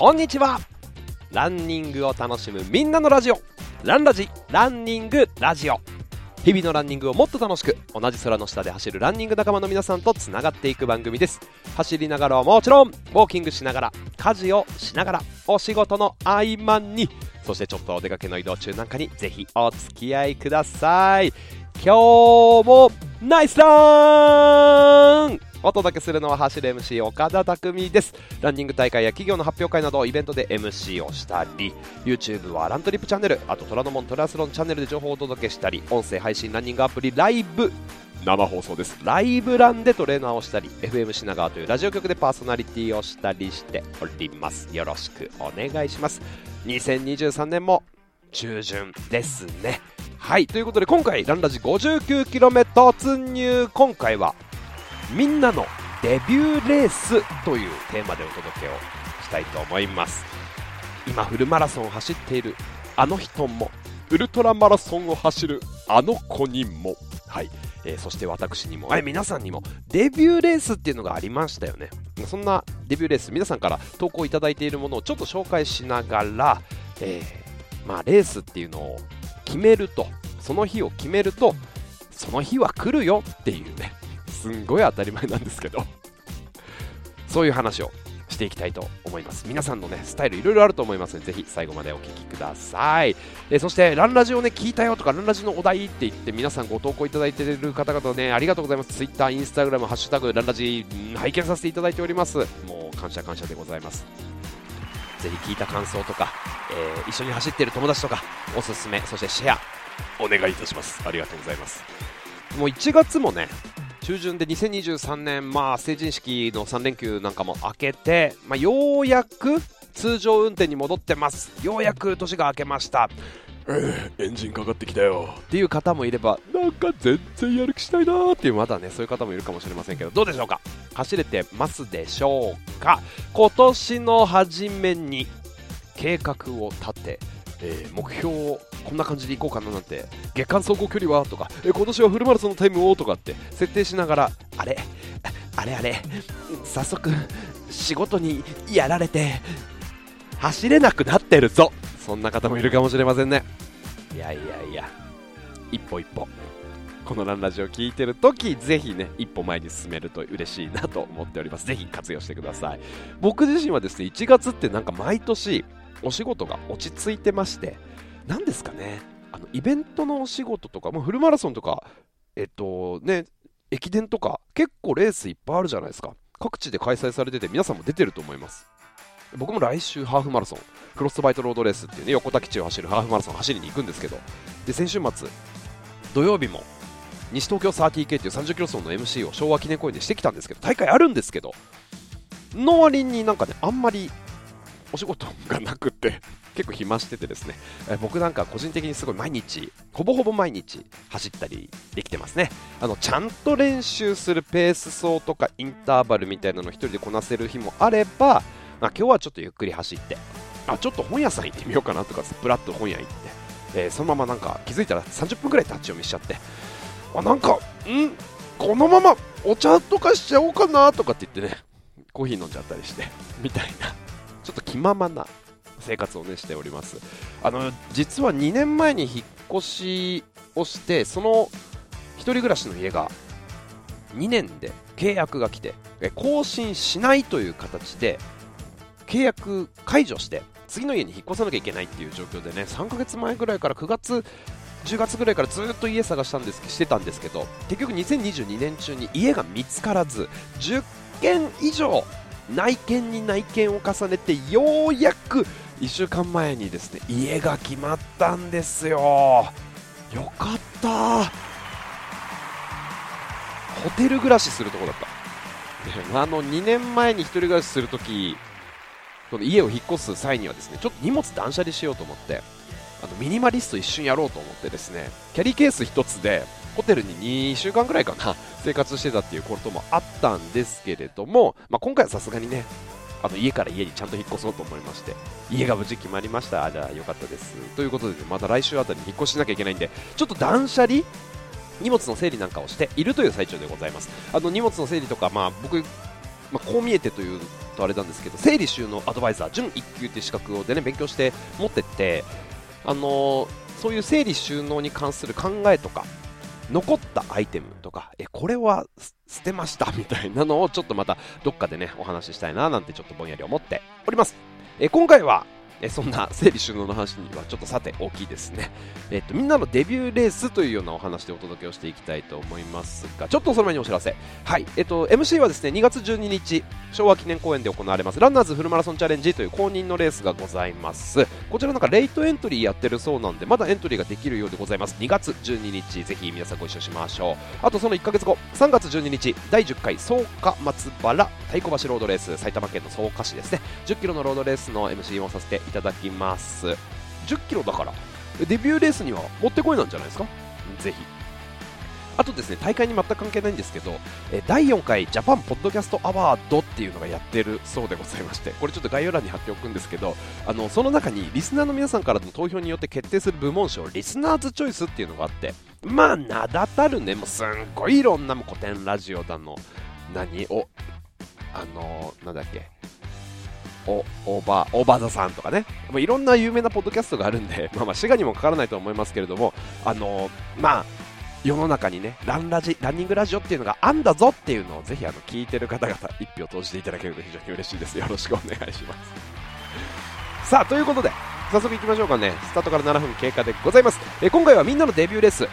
こんにちは。ランニングを楽しむみんなのラジオ。ランラジランニングラジオ。日々のランニングをもっと楽しく同じ空の下で走るランニング仲間の皆さんとつながっていく番組です。走りながらはもちろんウォーキングしながら家事をしながらお仕事の合間にそしてちょっとお出かけの移動中なんかにぜひお付き合いください。今日もナイスラン!お届けするのは走る MC 岡田匠です。ランニング大会や企業の発表会などイベントで MC をしたり YouTube はラントリップチャンネルあと虎ノ門トラスロンチャンネルで情報をお届けしたり音声配信ランニングアプリライブ生放送です。ライブランでトレーナーをしたり FM 品川というラジオ局でパーソナリティをしたりしております。よろしくお願いします。2023年も中旬ですね。はいということで今回ランラジ 59km 突入。今回はみんなのデビューレースというテーマでお届けをしたいと思います。今フルマラソンを走っているあの人もウルトラマラソンを走るあの子にも。はい。えー、そして私にも、はい、皆さんにも。デビューレースっていうのがありましたよね。そんなデビューレース皆さんから投稿いただいているものをちょっと紹介しながら、えー、まあ、レースっていうのを決めると。その日を決めるとその日は来るよっていうね。すんごい当たり前なんですけど。そういう話をしていきたいと思います。皆さんのねスタイルいろいろあると思いますのでぜひ最後までお聞きください。えそしてランラジをね聞いたよとかランラジのお題って言って皆さんご投稿いただいている方々ねありがとうございます。Twitter、Instagram、ハッシュタグランラジ拝見させていただいております。もう感謝感謝でございます。ぜひ聞いた感想とか、えー、一緒に走っている友達とかおすすめそしてシェアお願いいたします。ありがとうございます。もう1月もね中旬で2023年、まあ、成人式の3連休なんかも明けて、まあ、ようやく通常運転に戻ってます。ようやく年が明けました。エンジンかかってきたよ。っていう方もいればなんか全然やる気しないなーっていうまだねそういう方もいるかもしれませんけどどうでしょうか？走れてますでしょうか？今年の初めに計画を立てえー、目標をこんな感じでいこうかななんて。月間走行距離は？とか、え、今年はフルマラソンのタイムを？とかって。設定しながら。あれ。あれあれ。早速仕事にやられて。走れなくなってるぞ。そんな方もいるかもしれませんね。いやいやいや。一歩一歩。このランラジオを聞いてるとき、ぜひね、一歩前に進めると嬉しいなと思っております。ぜひ活用してください。僕自身はですね、1月ってなんか毎年、お仕事が落ち着いてまして、何ですかね、あのイベントのお仕事とか、もうフルマラソンとか、えっとね、駅伝とか、結構レースいっぱいあるじゃないですか。各地で開催されてて、皆さんも出てると思います。僕も来週ハーフマラソン、クロスバイトロードレースっていうね、横田基地を走るハーフマラソン走りに行くんですけど、で、先週末、土曜日も、西東京 30K っていう30キロ走の MC を昭和記念公園でしてきたんですけど、大会あるんですけど、の割になんかね、あんまりお仕事がなくて結構暇しててですね、え僕なんか個人的にすごい毎日ほぼほぼ毎日走ったりできてますね。あのちゃんと練習するペース走とかインターバルみたいなの1人でこなせる日もあれば、まあ、今日はちょっとゆっくり走ってあちょっと本屋さん行ってみようかなとかプラッと本屋行って、えー、そのままなんか気づいたら30分ぐらい立ち読みしちゃってあなんかん？このままお茶とかしちゃおうかなとかって言ってねコーヒー飲んじゃったりしてみたいなちょっと気ままな生活をねしております。あの実は2年前に引っ越しをしてその1人暮らしの家が2年で契約が来て更新しないという形で契約解除して次の家に引っ越さなきゃいけないっていう状況でね3ヶ月前ぐらいから9月10月ぐらいからずっと家探したんですしてたんですけど結局2022年中に家が見つからず10件以上内見に内見を重ねてようやく1週間前にですね家が決まったんですよ。よかった。ホテル暮らしするとこだった。あの2年前に1人暮らしするときこの家を引っ越す際にはですねちょっと荷物断捨離しようと思ってあのミニマリスト一瞬やろうと思ってですねキャリーケース1つでホテルに2週間ぐらいかな生活してたっていうこともあったんですけれども、まあ、今回はさすがにねあの家から家にちゃんと引っ越そうと思いまして家が無事決まりました。じゃあよかったです。ということで、ね、また来週あたりに引っ越ししなきゃいけないんでちょっと断捨離？荷物の整理なんかをしているという最中でございます。あの荷物の整理とか、まあ、僕、まあ、こう見えてというとあれなんですけど整理収納アドバイザー準1級っていう資格をでね勉強して持ってってあのーそういう整理収納に関する考えとか残ったアイテムとかえこれは捨てましたみたいなのをちょっとまたどっかでねお話ししたいななんてちょっとぼんやり思っております。え今回はえそんな整理収納の話にはちょっとさて大きいですね、えっと、みんなのデビューレースというようなお話でお届けをしていきたいと思いますがちょっとその前にお知らせ。はい。えっと MC はですね2月12日昭和記念公園で行われますランナーズフルマラソンチャレンジという公認のレースがございます。こちらなんかレイトエントリーやってるそうなんでまだエントリーができるようでございます。2月12日ぜひ皆さんご一緒しましょう。あとその1ヶ月後3月12日第10回草加松原太鼓橋ロードレース埼玉県の草加市ですね。10キロのロードレースの MC をさせていただきます。10キロだから。デビューレースにはもってこいなんじゃないですか？ぜひ。あとですね大会に全く関係ないんですけど第4回ジャパンポッドキャストアワードっていうのがやってるそうでございましてこれちょっと概要欄に貼っておくんですけどあのその中にリスナーの皆さんからの投票によって決定する部門賞リスナーズチョイスっていうのがあってまあ名だたるねもうすんごいいろんなも古典ラジオだの何をあのなんだっけおオーバーオーバーザさんとかね。もういろんな有名なポッドキャストがあるんで、まあ、まあ滋賀にもかからないと思いますけれどもあのまあ世の中にねランラジランニングラジオっていうのがあんだぞっていうのをぜひあの聞いてる方々一票投じていただけると非常に嬉しいです。よろしくお願いします。さあということで早速いきましょうかね。スタートから7分経過でございます。え今回はみんなのデビューレース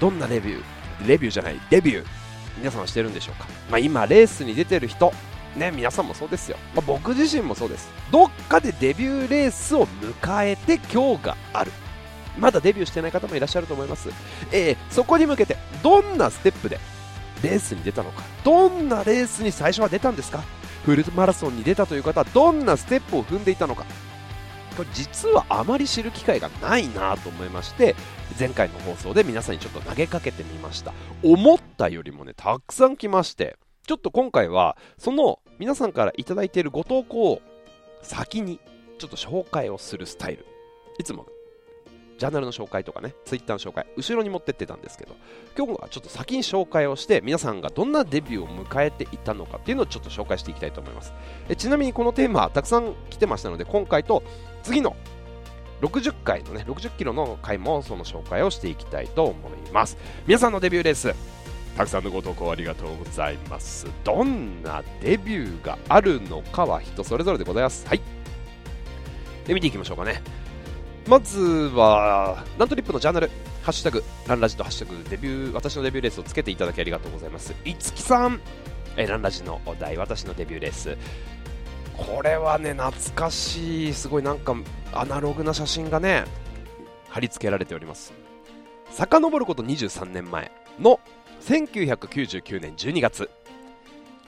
どんなレビュー？レビューじゃないデビュー。皆さんはしてるんでしょうか、まあ、今レースに出てる人ね、皆さんもそうですよ、まあ、僕自身もそうです。どっかでデビューレースを迎えて今日がある。まだデビューしてない方もいらっしゃると思います、えー、そこに向けてどんなステップでレースに出たのか。どんなレースに最初は出たんですか。フルマラソンに出たという方はどんなステップを踏んでいたのか。これ実はあまり知る機会がないなと思いまして前回の放送で皆さんにちょっと投げかけてみました。思ったよりもねたくさん来まして。ちょっと今回はその皆さんからいただいているご投稿を先にちょっと紹介をするスタイル。いつもジャーナルの紹介とかねツイッターの紹介後ろに持ってってたんですけど今日はちょっと先に紹介をして皆さんがどんなデビューを迎えていたのかっていうのをちょっと紹介していきたいと思います。えちなみにこのテーマたくさん来てましたので今回と次の60回のね60キロの回もその紹介をしていきたいと思います。皆さんのデビューレースたくさんのご投稿ありがとうございます。どんなデビューがあるのかは人それぞれでございます。はい。で見ていきましょうかね。まずはラントリップのジャーナル。ハッシュタグランラジとハッシュタグデビュー私のデビューレースをつけていただきありがとうございます。いつきさん。えランラジのお題私のデビューレース。これはね懐かしい。すごいなんかアナログな写真がね貼り付けられております。遡ること23年前の1999年12月。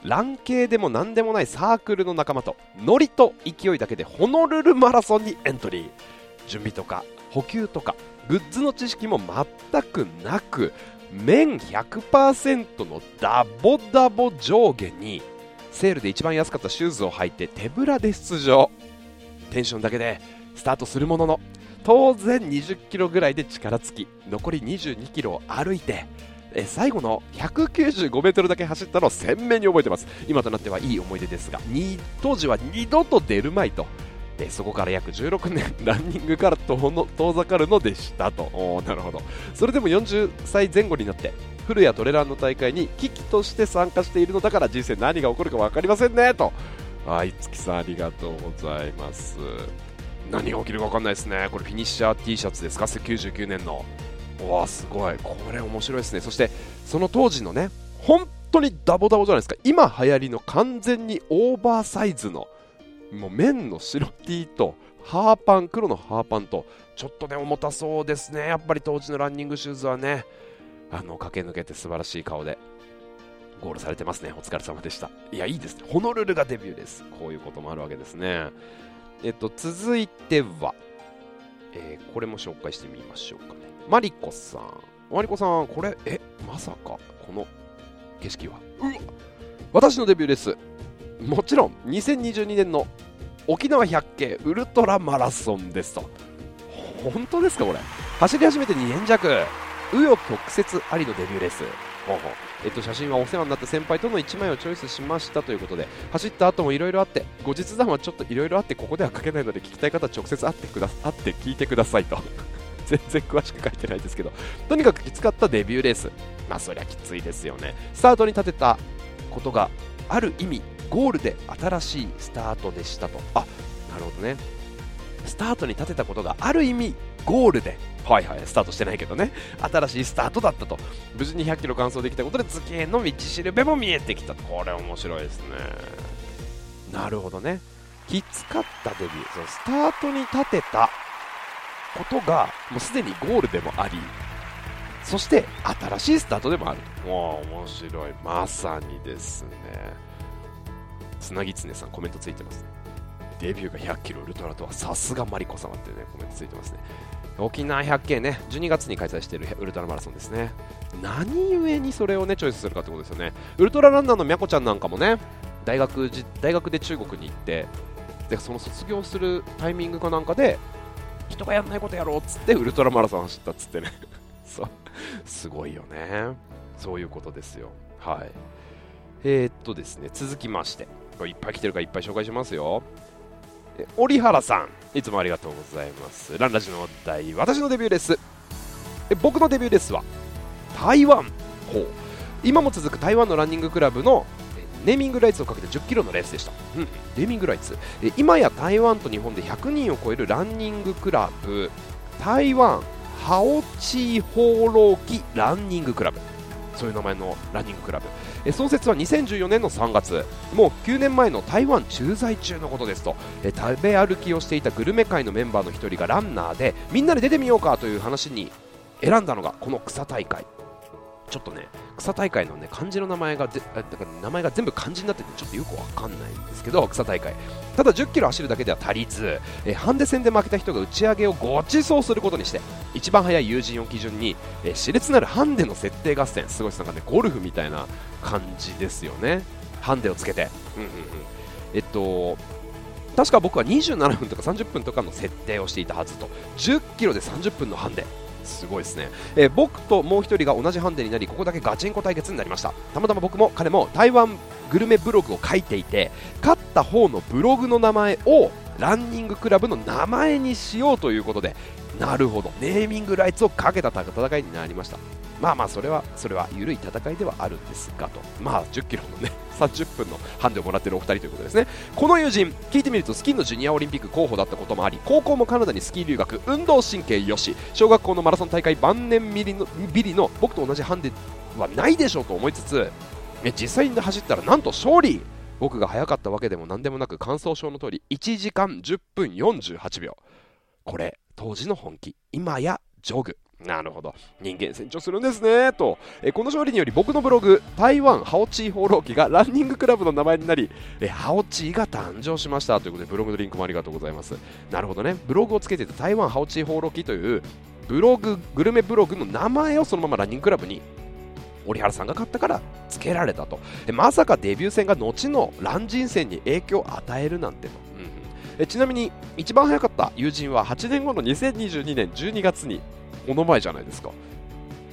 欄系でも何でもないサークルの仲間とノリと勢いだけでホノルルマラソンにエントリー。準備とか補給とかグッズの知識も全くなく麺100%のダボダボ上下にセールで一番安かったシューズを履いて手ぶらで出場。テンションだけでスタートするものの当然20キロぐらいで力尽き残り22キロを歩いてえ最後の195メートルだけ走ったのを鮮明に覚えてます。今となってはいい思い出ですが当時は二度と出るまいと。でそこから約16年ランニングから遠ざかるのでしたと。なるほど。それでも40歳前後になってフルやトレランの大会に危機として参加しているのだから人生何が起こるか分かりませんねと。あいつきさんありがとうございます。何が起きるか分かんないですね。これフィニッシャー T シャツですか？99年の。わすごい。これ面白いですね。そしてその当時のね本当にダボダボじゃないですか。今流行りの完全にオーバーサイズのもう綿の白 T とハーパン黒のハーパンとちょっとね重たそうですね。やっぱり当時のランニングシューズはねあの駆け抜けて素晴らしい顔でゴールされてますね。お疲れ様でした。いやいいですね。ホノルルがデビューです。こういうこともあるわけですね。えっと続いては、えー、これも紹介してみましょうかね。マリコさん。マリコさんこれえまさかこの景色は？私のデビューです。もちろん2022年の沖縄百景ウルトラマラソンですと。本当ですかこれ？走り始めて2年弱。紆余曲折ありのデビューレースほうほう。えっと、写真はお世話になった先輩との1枚をチョイスしましたということで走った後もいろいろあって後日談はちょっといろいろあってここでは書けないので聞きたい方は直接会ってくだ会って聞いてくださいと全然詳しく書いてないですけどとにかくきつかったデビューレース。まあそりゃきついですよね。スタートに立てたことがある意味ゴールで新しいスタートでしたと。あなるほどね。スタートに立てたことがある意味ゴールで。はいはいスタートしてないけどね。新しいスタートだったと。無事に100キロ完走できたことで次への道しるべも見えてきた。これ面白いですね。なるほどね。きつかったデビュー。そのスタートに立てたことがもうすでにゴールでもありそして新しいスタートでもある。もう面白い。まさにですね。つなぎつねさんコメントついてますね。デビューが100キロウルトラとはさすがマリコ様っていうねコメントついてますね。沖縄100系ね12月に開催しているウルトラマラソンですね。何故にそれをねチョイスするかってことですよね。ウルトラランナーのみゃこちゃんなんかもね大学じ大学で中国に行ってでその卒業するタイミングかなんかで人がやんないことやろうっつってウルトラマラソン走ったっつってね。そう。すごいよね。そういうことですよ。はい。えー、っとですね続きまして。いっぱい来てるからいっぱい紹介しますよ。折原さん。いつもありがとうございます。ランラジのお題私のデビューレース。僕のデビューレースは台湾。ほう。今も続く台湾のランニングクラブのネーミングライツをかけて10キロのレースでした、うん、ネーミングライツ。え今や台湾と日本で100人を超えるランニングクラブ。台湾ハオチー放浪記ランニングクラブ。そういう名前のランニングクラブ。え創設は2014年の3月。もう9年前の台湾駐在中のことですと。え食べ歩きをしていたグルメ界のメンバーの1人がランナーでみんなで出てみようかという話に選んだのがこの草大会ちょっとね草大会のね漢字の名前がだから名前が全部漢字になっててちょっとよくわかんないんですけど草大会。ただ1 0キロ走るだけでは足りずえハンデ戦で負けた人が打ち上げをご馳走することにして一番速い友人を基準にえ熾烈なるハンデの設定合戦。すごいです。なんかねゴルフみたいな感じですよね。ハンデをつけて、うんうんうん、えっと確か僕は27分とか30分とかの設定をしていたはずと。1 0キロで30分のハンデ。すごいですね、えー、僕ともう1人が同じハンデになりここだけガチンコ対決になりました。たまたま僕も彼も台湾グルメブログを書いていて勝った方のブログの名前をランニングクラブの名前にしようということでなるほど。ネーミングライツをかけた戦いになりました。まあまあそれはそれは緩い戦いではあるんですがと。まあ1 0キロのね 30分のハンデをもらっているお二人ということですね。この友人聞いてみるとスキーのジュニアオリンピック候補だったこともあり高校もカナダにスキー留学運動神経よし小学校のマラソン大会晩年ビリのビリの僕と同じハンデはないでしょうと思いつつ実際に走ったらなんと勝利僕が速かったわけでも何でもなく感想症の通り1時間10分48秒。これ当時の本気。今やジョグ。なるほど。人間成長するんですね。と。えこの勝利により僕のブログ台湾ハオチー放浪記がランニングクラブの名前になりえハオチーが誕生しました。ということでブログのリンクもありがとうございます。なるほどね。ブログをつけていた台湾ハオチー放浪記というブロググルメブログの名前をそのままランニングクラブに折原さんが買ったから付けられたと。まさかデビュー戦が後のラン人戦に影響を与えるなんてと、うん、ちなみに一番早かった友人は8年後の2022年12月にこの前じゃないですか。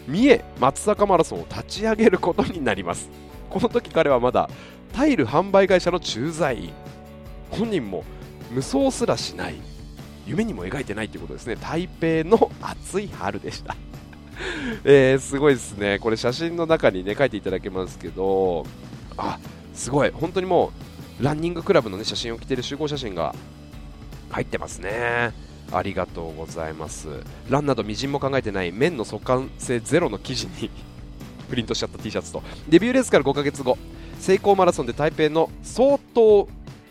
三重松坂マラソンを立ち上げることになります。この時彼はまだタイル販売会社の駐在員。本人も無双すらしない。夢にも描いてないということですね。台北の暑い春でした。えー、すごいですね。これ写真の中にね書いていただけますけどあすごい。本当にもうランニングクラブの、ね、写真を着てる集合写真が入ってますね。ありがとうございます。ランなどみじんも考えてない面の速乾性ゼロの生地に プリントしちゃった T シャツと。デビューレースから5ヶ月後成功マラソンで台北の総統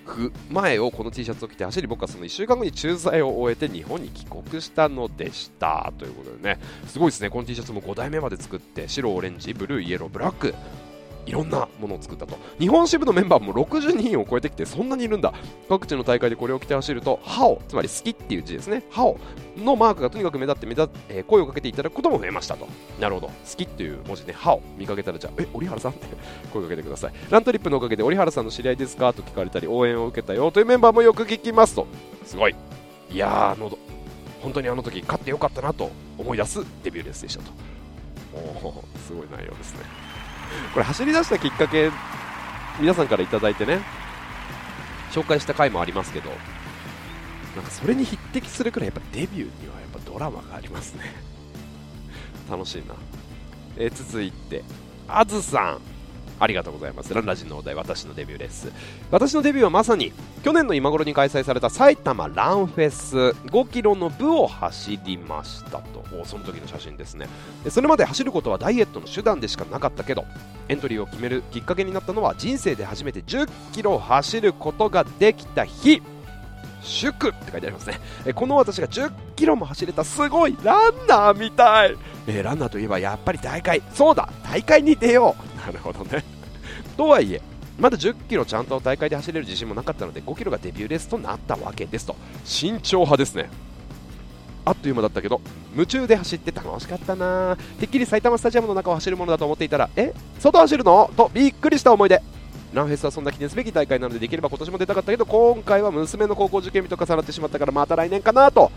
府前をこの T シャツを着て走り僕はその1週間後に駐在を終えて日本に帰国したのでした。ということでね。すごいですね。この T シャツも5代目まで作って白オレンジブルーイエローブラック。いろんなものを作ったと。日本支部のメンバーも60人を超えてきてそんなにいるんだ。各地の大会でこれを着て走ると 好 つまり好きっていう字ですね。好のマークがとにかく目立って目立えー、声をかけていただくことも増えましたと。なるほど。好きっていう文字ね。ハオ見かけたらじゃあえ折原さんって 声をかけてください。ラントリップのおかげで折原さんの知り合いですか？と聞かれたり応援を受けたよ。というメンバーもよく聞きますと。すごい。いやーの本当にあの時勝ってよかったなと思い出すデビューレースでしたと。おおすごい内容ですね。これ走り出したきっかけ皆さんから頂いてね紹介した回もありますけどなんかそれに匹敵するくらいやっぱデビューにはやっぱドラマがありますね。楽しいな、えー、続いてあずさん。ありがとうございます。ランラジのお題、私のデビューです。私のデビューはまさに、去年の今頃に開催された埼玉ランフェス5キロの部を走りましたと。その時の写真ですね。それまで走ることはダイエットの手段でしかなかったけど、エントリーを決めるきっかけになったのは人生で初めて10キロ走ることができた日。祝って書いてありますね、えこの私が10キロも走れたすごいランナーみたい、えー、ランナーといえばやっぱり大会そうだ大会に出ようなるほどね。とはいえまだ10キロちゃんと大会で走れる自信もなかったので5キロがデビューレースとなったわけですと。慎重派ですね。あっという間だったけど夢中で走って楽しかったなてっきり埼玉スタジアムの中を走るものだと思っていたらえ外走るの？とびっくりした思い出。ランフェスはそんな記念すべき大会なのでできれば今年も出たかったけど今回は娘の高校受験日と重なってしまったからまた来年かなと、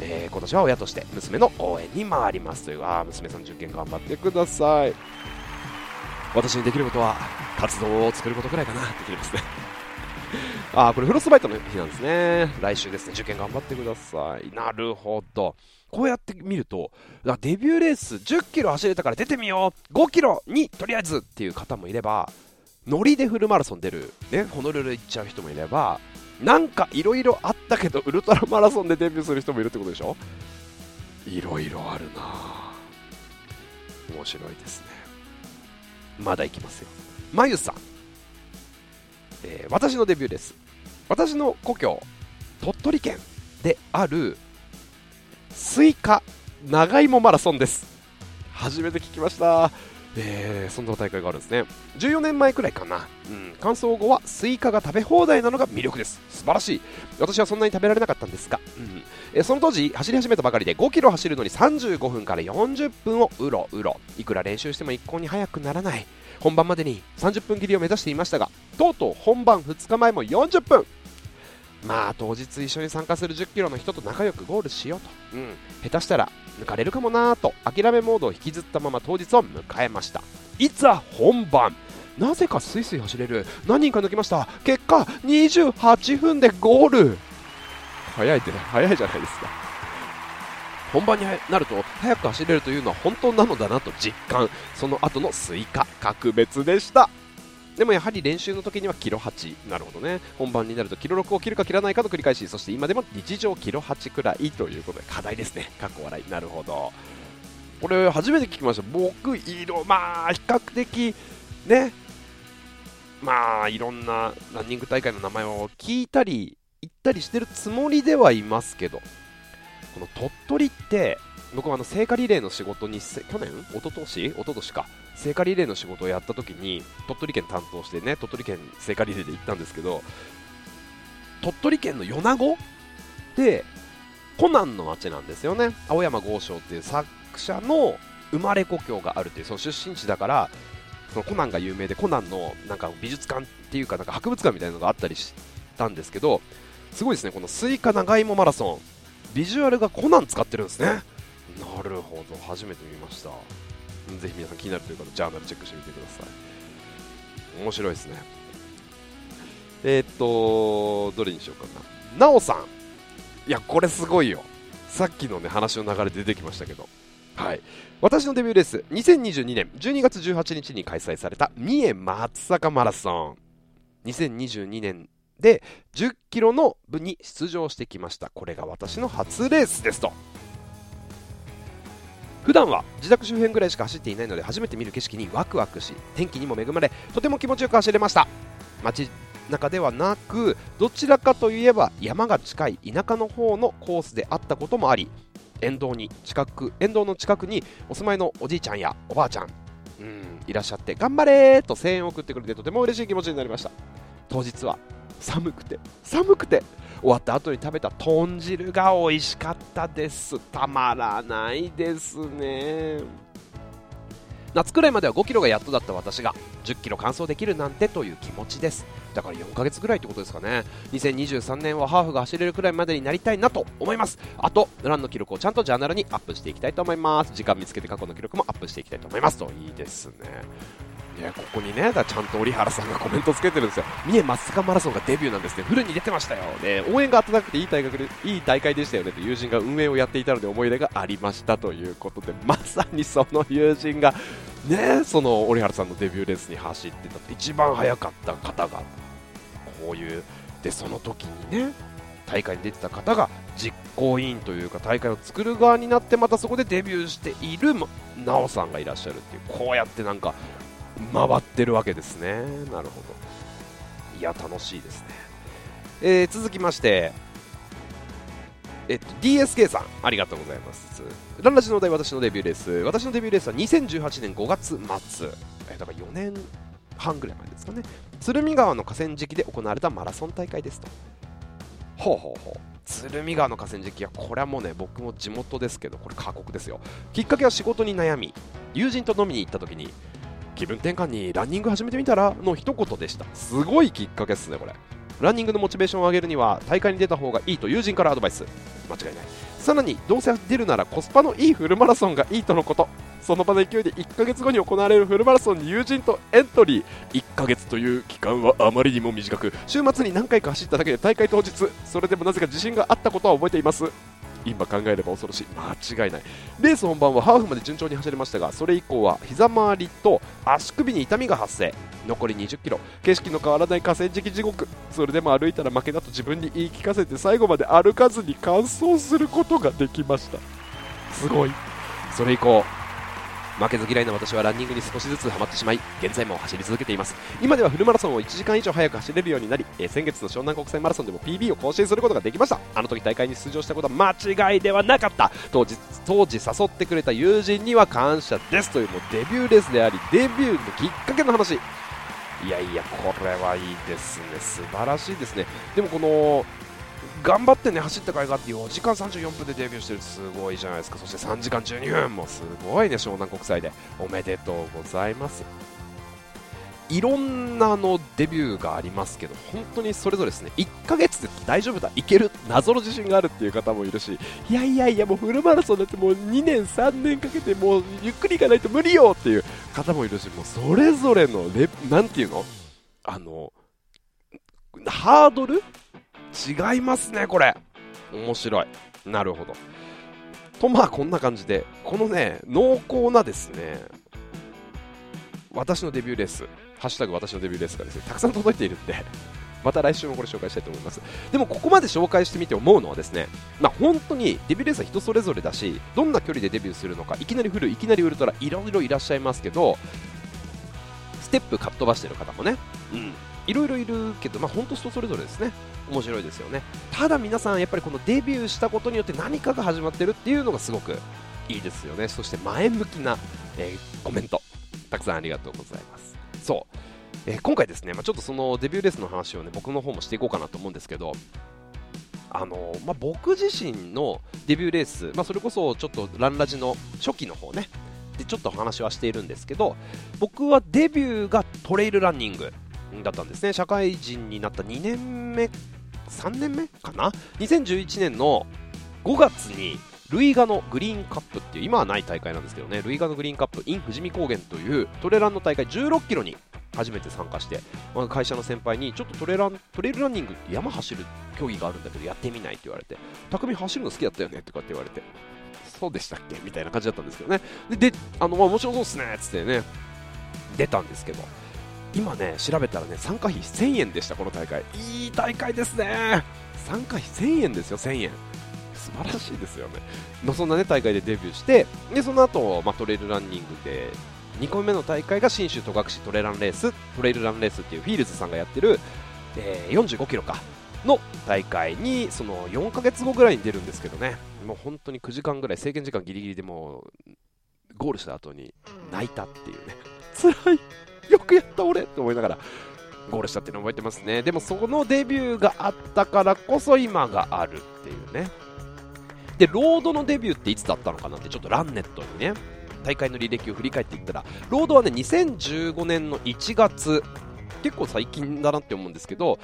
えー、今年は親として娘の応援に回りますというあ娘さん受験頑張ってください。私にできることは活動を作ることくらいかなできますね。あこれフロスバイトの日なんですね。来週ですね。受験頑張ってください。なるほど。こうやって見るとデビューレース10キロ走れたから出てみよう。5キロにとりあえずっていう方もいればノリでフルマラソン出る、ね、ホノルル行っちゃう人もいれば、なんかいろいろあったけど、ウルトラマラソンでデビューする人もいるってことでしょ？いろいろあるな。面白いですね。まだいきますよ。まゆさん、えー、私のデビューです。私の故郷、鳥取県であるスイカ長芋マラソンです。初めて聞きました。えー、そんな大会があるんですね。14年前くらいかな、うん、完走後はスイカが食べ放題なのが魅力です。素晴らしい。私はそんなに食べられなかったんですが、うん。えー、その当時走り始めたばかりで5キロ走るのに35分から40分をうろうろ。いくら練習しても一向に速くならない。本番までに30分切りを目指していましたがとうとう本番2日前も40分。まあ当日一緒に参加する1 0キロの人と仲良くゴールしようと、うん、下手したら抜かれるかもなーと諦めモードを引きずったまま当日を迎えました。いざ本番。なぜかスイスイ走れる。何人か抜きました。結果28分でゴール。早いってね早いじゃないですか。本番になると早く走れるというのは本当なのだなと実感。その後のスイカ格別でしたでもやはり練習の時にはキロ8なるほどね。本番になるとキロ6を切るか切らないかと繰り返しそして今でも日常キロ8くらいということで課題ですね。かっこ笑い。なるほど。これ初めて聞きました。僕色まあ比較的ねまあいろんなランニング大会の名前を聞いたり言ったりしてるつもりではいますけどこの鳥取って僕はあの聖火リレーの仕事に去年？一昨年？一昨年か。聖火リレーの仕事をやった時に鳥取県担当してね鳥取県聖火リレーで行ったんですけど鳥取県の米子でコナンの街なんですよね。青山剛昌っていう作者の生まれ故郷があるっていうその出身地だからそのコナンが有名でコナンのなんか美術館っていうかなんか博物館みたいなのがあったりしたんですけどすごいですね。このスイカ長芋マラソン。ビジュアルがコナン使ってるんですね。なるほど初めて見ましたぜひ皆さん気になるという方、ジャーナルチェックしてみてください。面白いですね。えー、っと、どれにしようかな。なおさん。いや、これすごいよ。さっきのね、話の流れ出てきましたけど。はい。私のデビューレース、2022年12月18日に開催された三重松阪マラソン。2022年で10キロの部に出場してきました。これが私の初レースですと。普段は自宅周辺ぐらいしか走っていないので初めて見る景色にワクワクし天気にも恵まれとても気持ちよく走れました。街中ではなくどちらかといえば山が近い田舎の方のコースであったこともあり沿道に近く沿道の近くにお住まいのおじいちゃんやおばあちゃんうんいらっしゃって頑張れと声援を送ってくれてとても嬉しい気持ちになりました。当日は寒くて寒くて終わった後に食べた豚汁が美味しかったです。たまらないですね。夏くらいまでは5キロがやっとだった私が10キロ完走できるなんてという気持ちです。だから4ヶ月ぐらいってことですかね。2023年はハーフが走れるくらいまでになりたいなと思います。あとランの記録をちゃんとジャーナルにアップしていきたいと思います。時間見つけて過去の記録もアップしていきたいと思います。といいですね。ね、ここにね、だちゃんと折原さんがコメントつけてるんですよ。三重松阪マラソンがデビューなんですね。フルに出てましたよ。ね、応援が温かくていい大学で、いい大会でしたよねと友人が運営をやっていたので思い出がありましたということで、まさにその友人が、ね、その折原さんのデビューレースに走ってた一番早かった方が、こういう、で、その時にね、大会に出てた方が実行委員というか大会を作る側になってまたそこでデビューしているなおさんがいらっしゃるっていうこうやってなんか回ってるわけですねなるほどいや楽しいですね、えー、続きましてえっと、DSK さん、ありがとうございます。ランラジのお題、私のデビューレース。私のデビューレースは2018年5月末。えだから4年半ぐらい前ですかね。鶴見川の河川敷で行われたマラソン大会ですと。ほうほうほう。鶴見川の河川敷は、これはもうね、僕も地元ですけど、これ過酷ですよ。きっかけは仕事に悩み、友人と飲みに行った時に、気分転換にランニング始めてみたらの一言でした。すごいきっかけですねこれ。ランニングのモチベーションを上げるには大会に出た方がいいと友人からアドバイス。間違いない。さらにどうせ出るならコスパのいいフルマラソンがいいとのこと。その場の勢いで1ヶ月後に行われるフルマラソンに友人とエントリー。1ヶ月という期間はあまりにも短く週末に何回か走っただけで大会当日それでもなぜか自信があったことは覚えています。今考えれば恐ろしい。間違いない。レース本番はハーフまで順調に走れましたがそれ以降は膝周りと足首に痛みが発生。残り2 0キロ。景色の変わらない河川敷地獄。それでも歩いたら負けだと自分に言い聞かせて最後まで歩かずに完走することができました。すごい。それ以降負けず嫌いな私はランニングに少しずつハマってしまい現在も走り続けています。今ではフルマラソンを1時間以上早く走れるようになり、えー、先月の湘南国際マラソンでも PB を更新することができました。あの時大会に出場したことは間違いではなかった。当時当時誘ってくれた友人には感謝です。というもうデビューレースでありデビューのきっかけの話。いやいやこれはいいですね。素晴らしいですね。でもこの頑張ってね走った甲斐があって4時間34分でデビューしてる。すごいじゃないですか。そして3時間12分。もすごいね湘南国際で。おめでとうございます。いろんなのデビューがありますけど本当にそれぞれですね。1ヶ月で大丈夫だいける謎の自信があるっていう方もいるし。いやいやいやもうフルマラソンだってもう2年3年かけてもうゆっくりいかないと無理よっていう方もいるし。もうそれぞれのレなんていうの？あのハードル？違いますね、これ。面白い。なるほど。と、まあ、こんな感じで、このね、濃厚なですね、私のデビューレース、ハッシュタグ私のデビューレースがですね、たくさん届いているんで、また来週もこれ紹介したいと思います。でも、ここまで紹介してみて思うのはですね、まあ、本当にデビューレースは人それぞれだし、どんな距離でデビューするのか、いきなりフル、いきなりウルトラ、いろいろいらっしゃいますけど、ステップかっ飛ばしてる方もね、うん、いろいろいるけど、まあ、本当人それぞれですね。面白いですよね。ただ皆さんやっぱりこのデビューしたことによって何かが始まってるっていうのがすごくいいですよね。そして前向きな、えー、コメント。たくさんありがとうございます。そう、えー、今回ですね、まあ、ちょっとそのデビューレースの話をね僕の方もしていこうかなと思うんですけどあのまあ、僕自身のデビューレース、まあ、それこそちょっとランラジの初期の方ね。でちょっと話はしているんですけど僕はデビューがトレイルランニング。だったんですね。社会人になった2年目3年目かな？2011年の5月にルイガのグリーンカップっていう今はない大会なんですけどね。ルイガのグリーンカップ in 富士見高原というトレランの大会16キロに初めて参加して、まあ、会社の先輩にちょっとトレラントレイルランニングって山走る競技があるんだけどやってみないって言われて匠走るの好きだったよねとかって言われてそうでしたっけ？みたいな感じだったんですけどね。でであの、まあ、面白そうっすねっつってね出たんですけど。今ね調べたらね参加費1000円でしたこの大会。いい大会ですね。参加費1000円ですよ1000円。素晴らしいですよね。のそんなね大会でデビューしてでその後、まあ、トレイルランニングで2個目の大会が信州戸隠トレランレーストレイルランレースっていうフィールズさんがやってる、えー、45キロかの大会にその4ヶ月後ぐらいに出るんですけどね。もう本当に9時間ぐらい制限時間ギリギリでもゴールした後に泣いたっていうね。辛い。よくやった俺って思いながらゴールしたっていうの覚えてますね。でもそのデビューがあったからこそ今があるっていうね。でロードのデビューっていつだったのかなってちょっとランネットにね大会の履歴を振り返っていったらロードはね2015年の1月結構最近だなって思うんですけど、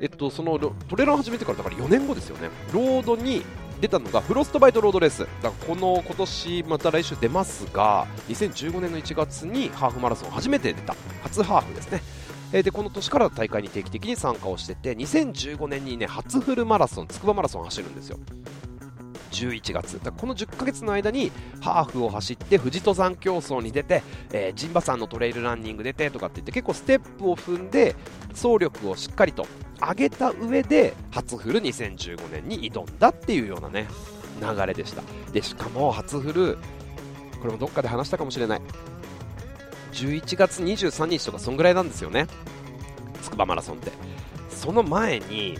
えっと、そのトレーラー始めてからだから4年後ですよね。ロードに出たのがフロストバイトロードレース。だからこの今年また来週出ますが2015年の1月にハーフマラソン初めて出た。初ハーフですね。でこの年から大会に定期的に参加をしてて2015年にね初フルマラソンつくばマラソン走るんですよ。11月この10ヶ月の間にハーフを走って富士登山競争に出て、え、陣馬山のトレイルランニング出てとかって言って結構ステップを踏んで走力をしっかりと上げた上で初フル2015年に挑んだっていうようなね流れでした。でしかも初フルこれもどっかで話したかもしれない。11月23日とかそんぐらいなんですよね。筑波マラソンって。その前に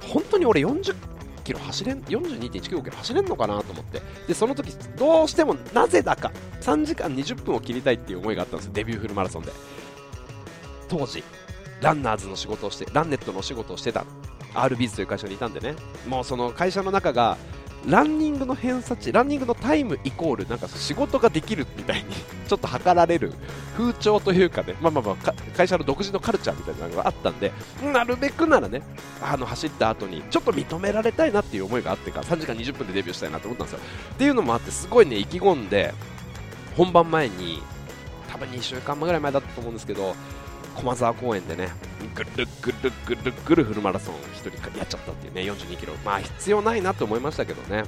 本当に俺40走れん42.195キロ走れんのかなと思って。でその時どうしてもなぜだか3時間20分を切りたいっていう思いがあったんですデビューフルマラソンで。当時ランナーズの仕事をしてランネットの仕事をしてた。RBs という会社にいたんでね。もうその会社の中がランニングの偏差値ランニングのタイムイコールなんか仕事ができるみたいに ちょっと測られる風潮というかね、まあまあまあ会社の独自のカルチャーみたいなのがあったんでなるべくならねあの走った後にちょっと認められたいなっていう思いがあってか3時間20分でデビューしたいなと思ったんですよ。っていうのもあってすごいね意気込んで本番前に多分2週間前ぐらい前だったと思うんですけど駒沢公園でねぐるぐるぐるぐるフルマラソン1人やっちゃったっていうね42キロ。まあ必要ないなと思いましたけどね。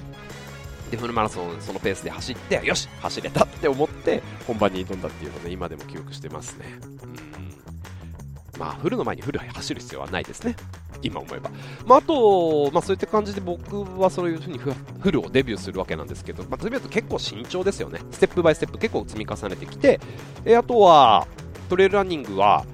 でフルマラソンそのペースで走ってよし走れたって思って本番に挑んだっていうの、ね、今でも記憶してますね。うん。まあフルの前にフル走る必要はないですね。今思えば、まあ、あと、まあ、そういった感じで僕はそういうふうにフルをデビューするわけなんですけど、まあ、デビューと結構慎重ですよね。ステップバイステップ結構積み重ねてきてえあとはトレイルランニングは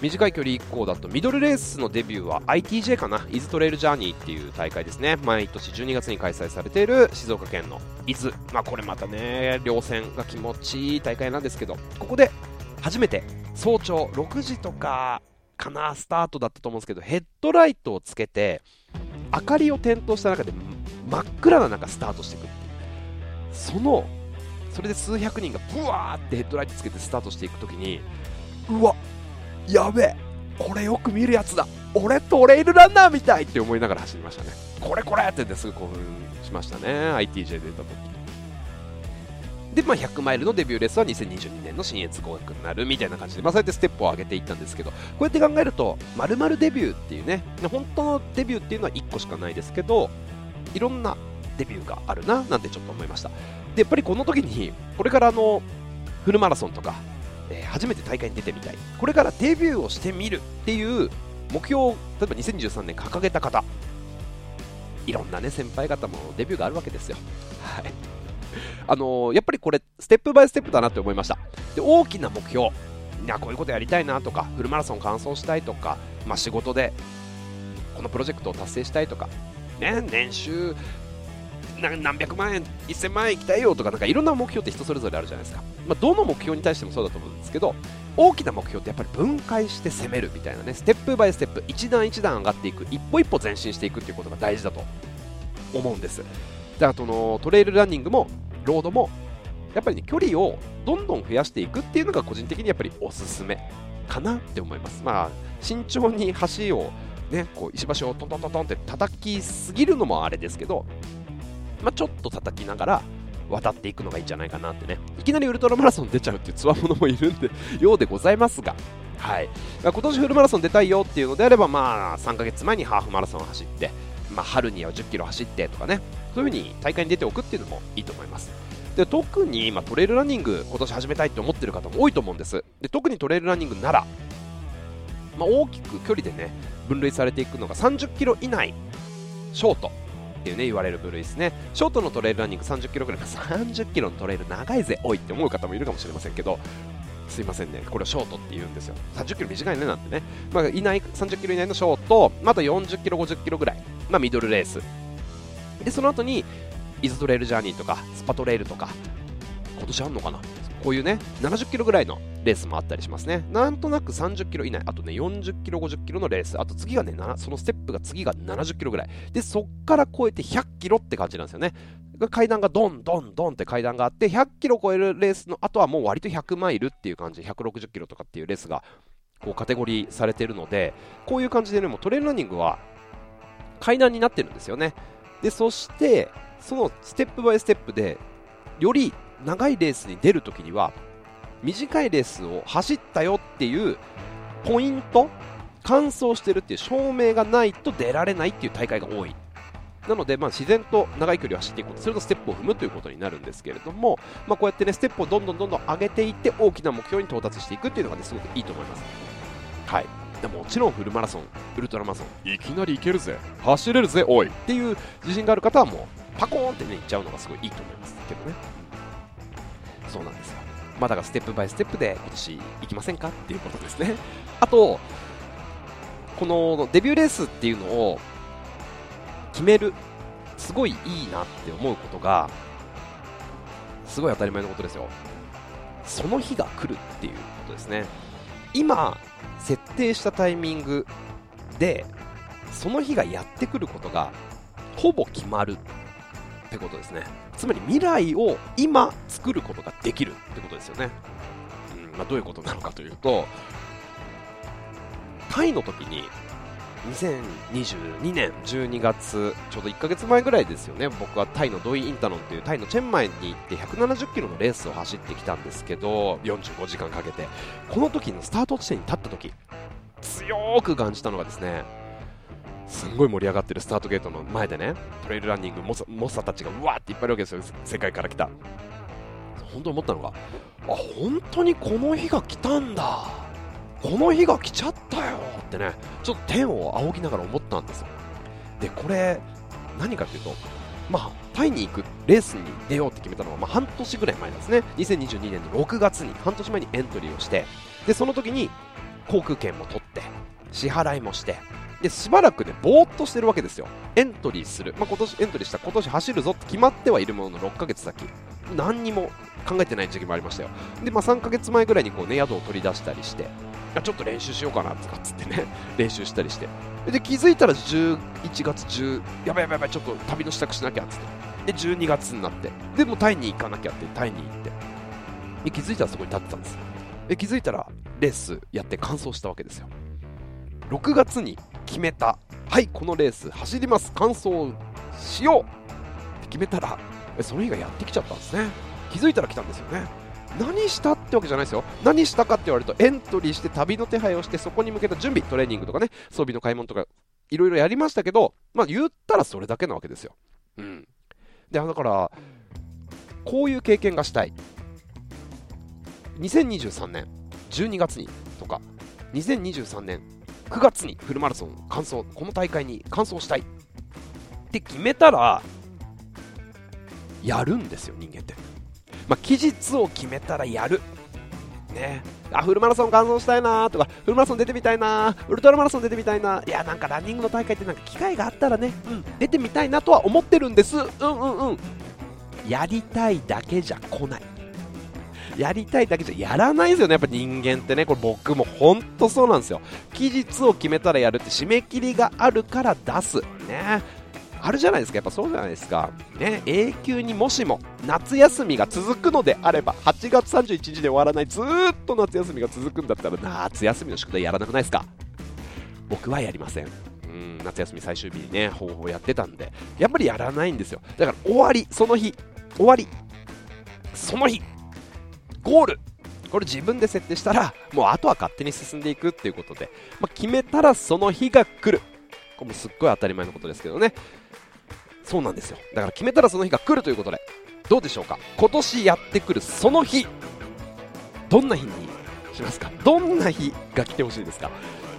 短い距離以降だとミドルレースのデビューは ITJ かな？伊豆トレイルジャーニーっていう大会ですね。毎年12月に開催されている静岡県の伊豆、まあ、これまたね稜線が気持ちいい大会なんですけどここで初めて早朝6時とかかなスタートだったと思うんですけどヘッドライトをつけて明かりを点灯した中で真っ暗な中スタートしていくそのそれで数百人がブワーってヘッドライトつけてスタートしていくときにうわやべえこれよく見るやつだ。俺トレイルランナーみたいって思いながら走りましたね。これこれって言ってすぐ興奮しましたね。ITJ で出た時で、まあ、100マイルのデビューレースは2022年の新越合格になるみたいな感じで、まあ、そうやってステップを上げていったんですけどこうやって考えるとまるデビューっていうね本当のデビューっていうのは1個しかないですけどいろんなデビューがあるななんてちょっと思いましたでやっぱりこの時にこれからあのフルマラソンとか、えー、初めて大会に出てみたい。これからデビューをしてみるっていう目標を例えば2013年掲げた方。いろんなね先輩方もデビューがあるわけですよ。はい。あのー、やっぱりこれステップバイステップだなって思いました。で大きな目標。いやこういうことやりたいなとかフルマラソン完走したいとか、まあ、仕事でこのプロジェクトを達成したいとか、ね、年収何百万円、1000万円行きたいよとか、なんかいろんな目標って人それぞれあるじゃないですか。まあ、どの目標に対してもそうだと思うんですけど、大きな目標ってやっぱり分解して攻めるみたいなね、ステップバイステップ、一段一段上がっていく、一歩一歩前進していくっていうことが大事だと思うんです。だからのトレイルランニングも、ロードも、やっぱりね、距離をどんどん増やしていくっていうのが個人的にやっぱりおすすめかなって思います。まあ、慎重に橋をね、こう石橋をトントントントンって叩きすぎるのもあれですけど、まあ、ちょっと叩きながら渡っていくのがいいんじゃないかなってね。いきなりウルトラマラソン出ちゃうっていうつわものもいるんで ようでございますがはい、今年フルマラソン出たいよっていうのであれば、まあ、3ヶ月前にハーフマラソンを走って、まあ、春には10キロ走ってとかね、そういう風に大会に出ておくっていうのもいいと思います。で特に今トレイルランニング今年始めたいって思ってる方も多いと思うんです。で特にトレイルランニングなら、まあ、大きく距離でね分類されていくのが30キロ以内ショート。っていうね言われる部類ですね。ショートのトレイルランニング30キロぐらい30キロのトレイル長いぜおいって思う方もいるかもしれませんけどすいませんねこれをショートって言うんですよ。30キロ短いねなんてね、まあ、いない30キロ以内のショートまた40キロ50キロぐらい、まあ、ミドルレース。でその後にイズトレイルジャーニーとかスパトレイルとか今年あんのかな？こういうね70キロぐらいのレースもあったりしますね。なんとなく30キロ以内、あとね、40キロ、50キロのレース、あと次がね、そのステップが次が70キロぐらい。で、そっから超えて100キロって感じなんですよね。階段がドンドンドンって階段があって、100キロ超えるレースの後はもう割と100マイルっていう感じ、160キロとかっていうレースがこうカテゴリーされてるので、こういう感じでね、もうトレイルランニングは階段になってるんですよね。でそしてそのステップバイステップでより長いレースに出るときには短いレースを走ったよっていうポイント完走してるっていう証明がないと出られないっていう大会が多いなので、まあ、自然と長い距離を走っていくことするとステップを踏むということになるんですけれども、まあ、こうやってねステップをどんどんどんどん上げていって大きな目標に到達していくっていうのが、ね、すごくいいと思います。はいでもちろんフルマラソン、ウルトラマラソン、いきなりいけるぜ、走れるぜ、おいっていう自信がある方はもうパコーンってねいっちゃうのがすごいいいと思いますけどね。そうなんですよ。まあ、だからステップバイステップで今年行きませんかっていうことですね。あと、このデビューレースっていうのを決めるすごいいいなって思うことがすごい当たり前のことですよその日が来るっていうことですね今設定したタイミングでその日がやってくることがほぼ決まるってことですねつまり未来を今作ることができるってことですよね、うんまあ、どういうことなのかというとタイの時に2022年12月ちょうど1ヶ月前ぐらいですよね。僕はタイのドイインタノンっていうタイのチェンマイに行って170キロのレースを走ってきたんですけど45時間かけて。この時のスタート地点に立った時強く感じたのがですねすんごい盛り上がってるスタートゲートの前でねトレイルランニングモサモサたちがうわーっていっぱいいるわけですよ世界から来た本当に思ったのがあ本当にこの日が来たんだこの日が来ちゃったよってね、ちょっと天を仰ぎながら思ったんですよ。で、これ、何かっていうと、まあ、タイに行くレースに出ようって決めたのは、まあ、半年ぐらい前ですね。2022年の6月に、半年前にエントリーをして、で、その時に航空券も取って、支払いもして、で、しばらくね、ぼーっとしてるわけですよ。エントリーする。まあ、今年エントリーした、今年走るぞって決まってはいるものの6ヶ月先。何にも考えてない時期もありましたよ。で、まあ、3ヶ月前ぐらいにこうね、宿を取り出したりして、ちょっと練習しようかなとかっつってね、練習したりして。で、気づいたら11月10、やばいやばいやばい、ちょっと旅の支度しなきゃっつって。で、12月になって、でもタイに行かなきゃって、タイに行って。で、気づいたらそこに立ってたんです。で、気づいたらレースやって完走したわけですよ。6月に決めた、はい、このレース走ります、完走しよう。って決めたら、その日がやってきちゃったんですね。気づいたら来たんですよね。何したってわけじゃないですよ。何したかって言われるとエントリーして旅の手配をしてそこに向けた準備トレーニングとかね装備の買い物とかいろいろやりましたけどまあ言ったらそれだけなわけですよ。うん。でだからこういう経験がしたい。2023年12月にとか2023年9月にフルマラソン完走この大会に完走したいって決めたらやるんですよ人間って。まあ、期日を決めたらやる。ね、あフルマラソン完走したいなとかフルマラソン出てみたいなウルトラマラソン出てみたいないやなんかランニングの大会ってなんか機会があったらね、うん、出てみたいなとは思ってるんです。うんうんうん。やりたいだけじゃ来ない。やりたいだけじゃやらないですよね。やっぱ人間ってね。これ僕も本当そうなんですよ。期日を決めたらやるって締め切りがあるから出す。ね。あるじゃないですか、やっぱそうじゃないですか。ね、永久にもしも夏休みが続くのであれば、8月31日で終わらない、ずっと夏休みが続くんだったら、夏休みの宿題やらなくないですか？僕はやりません。うん。夏休み最終日にね、方法やってたんで、やっぱりやらないんですよ。だから終わり、その日、終わり、その日、ゴール、これ自分で設定したら、もうあとは勝手に進んでいくっていうことで、まあ、決めたらその日が来る。これもすっごい当たり前のことですけどね。そうなんですよ。だから決めたらその日が来るということで。どうでしょうか？今年やってくるその日どんな日にしますか？どんな日が来てほしいですか？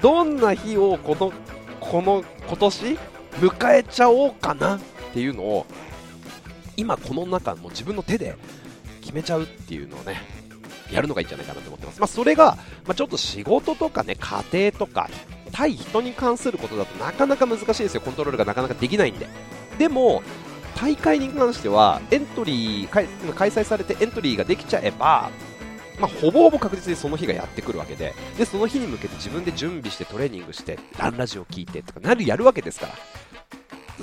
どんな日をこのこの今年迎えちゃおうかな？っていうのを今この中も自分の手で決めちゃうっていうのをねやるのがいいんじゃないかなと思ってます、まあ、それが、まあ、ちょっと仕事とかね家庭とか対人に関することだとなかなか難しいですよ。コントロールがなかなかできないんで。でも大会に関してはエントリー開催されてエントリーができちゃえば、まあ、ほぼほぼ確実にその日がやってくるわけで。でその日に向けて自分で準備してトレーニングしてランラジオ聞いてとかなるやるわけですから。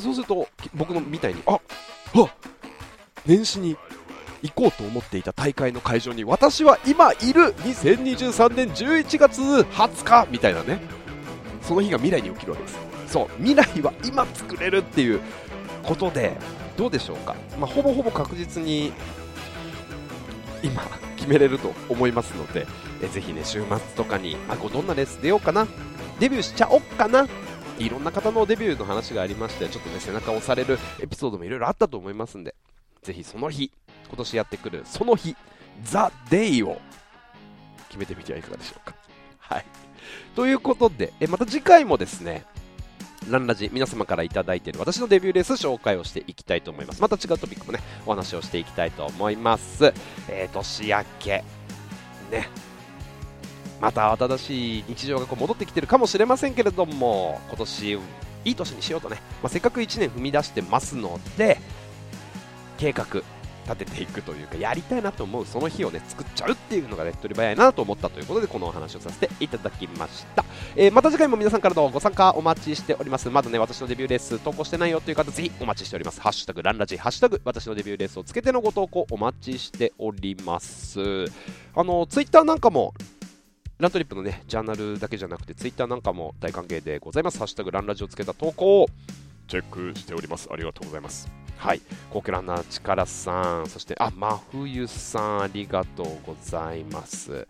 そうすると僕のみたいにああ年始に行こうと思っていた大会の会場に私は今いる。2023年11月20日みたいなね。その日が未来に起きるわけです。そう未来は今作れるっていうことでどうでしょうか、まあ、ほぼほぼ確実に今決めれると思いますのでえぜひね週末とかにあこどんなレース出ようかな？デビューしちゃおっかな？いろんな方のデビューの話がありましてちょっとね背中を押されるエピソードもいろいろあったと思いますんでぜひその日今年やってくるその日ザ・デイを決めてみてはいかがでしょうか。はい。ということでえまた次回もですねランラジ皆様から頂いている私のデビューレース紹介をしていきたいと思います。また違うトピックもねお話をしていきたいと思います。えー、年明け。ね。また新しい日常がこう戻ってきてるかもしれませんけれども今年いい年にしようとね、まあ、せっかく1年踏み出してますので計画立てていくというかやりたいなと思うその日をね作っちゃうっていうのが手っ取り早いなと思ったということでこのお話をさせていただきました、えー、また次回も皆さんからのご参加お待ちしております。まだね私のデビューレース投稿してないよという方ぜひお待ちしております。ハッシュタグランラジハッシュタグ私のデビューレースをつけてのご投稿お待ちしております。あのツイッターなんかもラントリップのね、ジャーナルだけじゃなくて、ツイッターなんかも大歓迎でございます。ハッシュタグランラジをつけた投稿をチェックしております。ありがとうございます。はい。高級ランナー、力さん、そして、あ、真冬さん、ありがとうございます。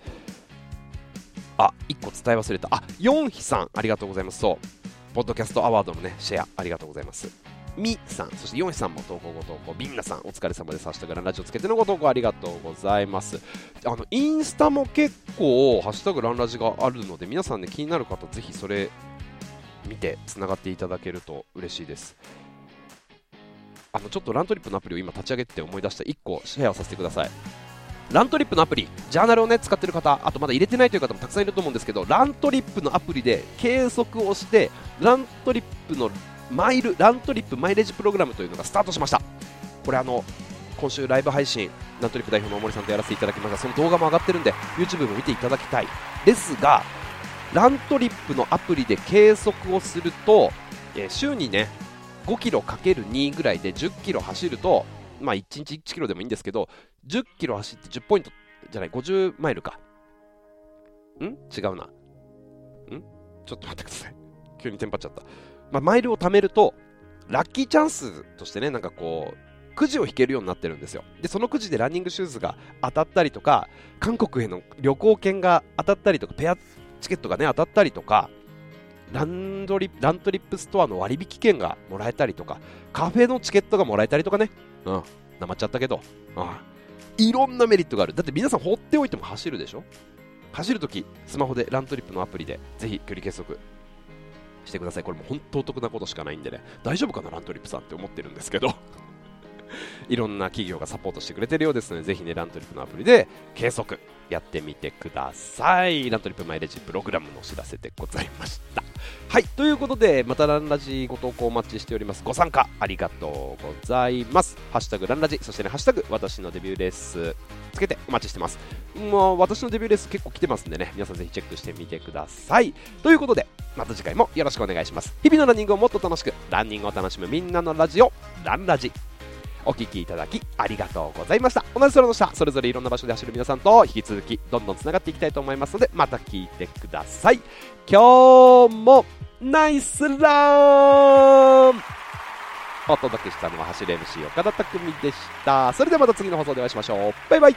あ、1個伝え忘れた。あ、4比さん、ありがとうございます。そう。ポッドキャストアワードのね、シェア、ありがとうございます。みさん、そしてヨンヒさんも投稿ご投稿、ビンナさん、お疲れ様です。ハッシュタグランラジオつけてのご投稿ありがとうございます。あの、インスタも結構、ハッシュタグランラジがあるので、皆さんね、気になる方、ぜひそれ見て、つながっていただけると嬉しいです。あの、ちょっとラントリップのアプリを今立ち上げて思い出した1個シェアさせてください。ラントリップのアプリ、ジャーナルをね、使ってる方、あとまだ入れてないという方もたくさんいると思うんですけど、ラントリップのアプリで計測をして、ラントリップのマイルラントリップマイレージプログラムというのがスタートしましたこれあの今週ライブ配信ラントリップ代表の大森さんとやらせていただきましたその動画も上がってるんで YouTube も見ていただきたいですがラントリップのアプリで計測をすると、えー、週にね5キロ ×2 ぐらいで10キロ走るとまあ1日1キロでもいいんですけど10キロ走って10ポイントじゃない50マイルかん？違うな。ん？ちょっと待ってください。急にテンパっちゃった。まあ、マイルを貯めると、ラッキーチャンスとしてね、なんかこう、くじを引けるようになってるんですよ。で、そのくじでランニングシューズが当たったりとか、韓国への旅行券が当たったりとか、ペアチケットがね、当たったりとか、ランドリラントリップストアの割引券がもらえたりとか、カフェのチケットがもらえたりとかね。うん、なまっちゃったけど、うん、いろんなメリットがある。だって皆さん放っておいても走るでしょ？走るとき、スマホでラントリップのアプリで、ぜひ距離計測してください。これも本当お得なことしかないんでね、大丈夫かな、ラントリップさんって思ってるんですけどいろんな企業がサポートしてくれてるようですので、ぜひね、ラントリップのアプリで計測やってみてください。ラントリップマイレージプログラムのお知らせでございました。はい、ということで、またランラジご投稿お待ちしております。ご参加ありがとうございます。ハッシュタグランラジ、そしてね、ハッシュタグ私のデビューレースつけてお待ちしてます。もう私のデビューレース結構来てますんでね、皆さんぜひチェックしてみてください。ということで、また次回もよろしくお願いします。日々のランニングをもっと楽しく、ランニングを楽しむみんなのラジオ、ランラジ。お聴きいただきありがとうございました。同じ空の下、それぞれいろんな場所で走る皆さんと引き続きどんどんつながっていきたいと思いますので、また聞いてください。今日もナイスランお届けしたのは走る MC 岡田匠でした。それではまた次の放送でお会いしましょう。バイバイ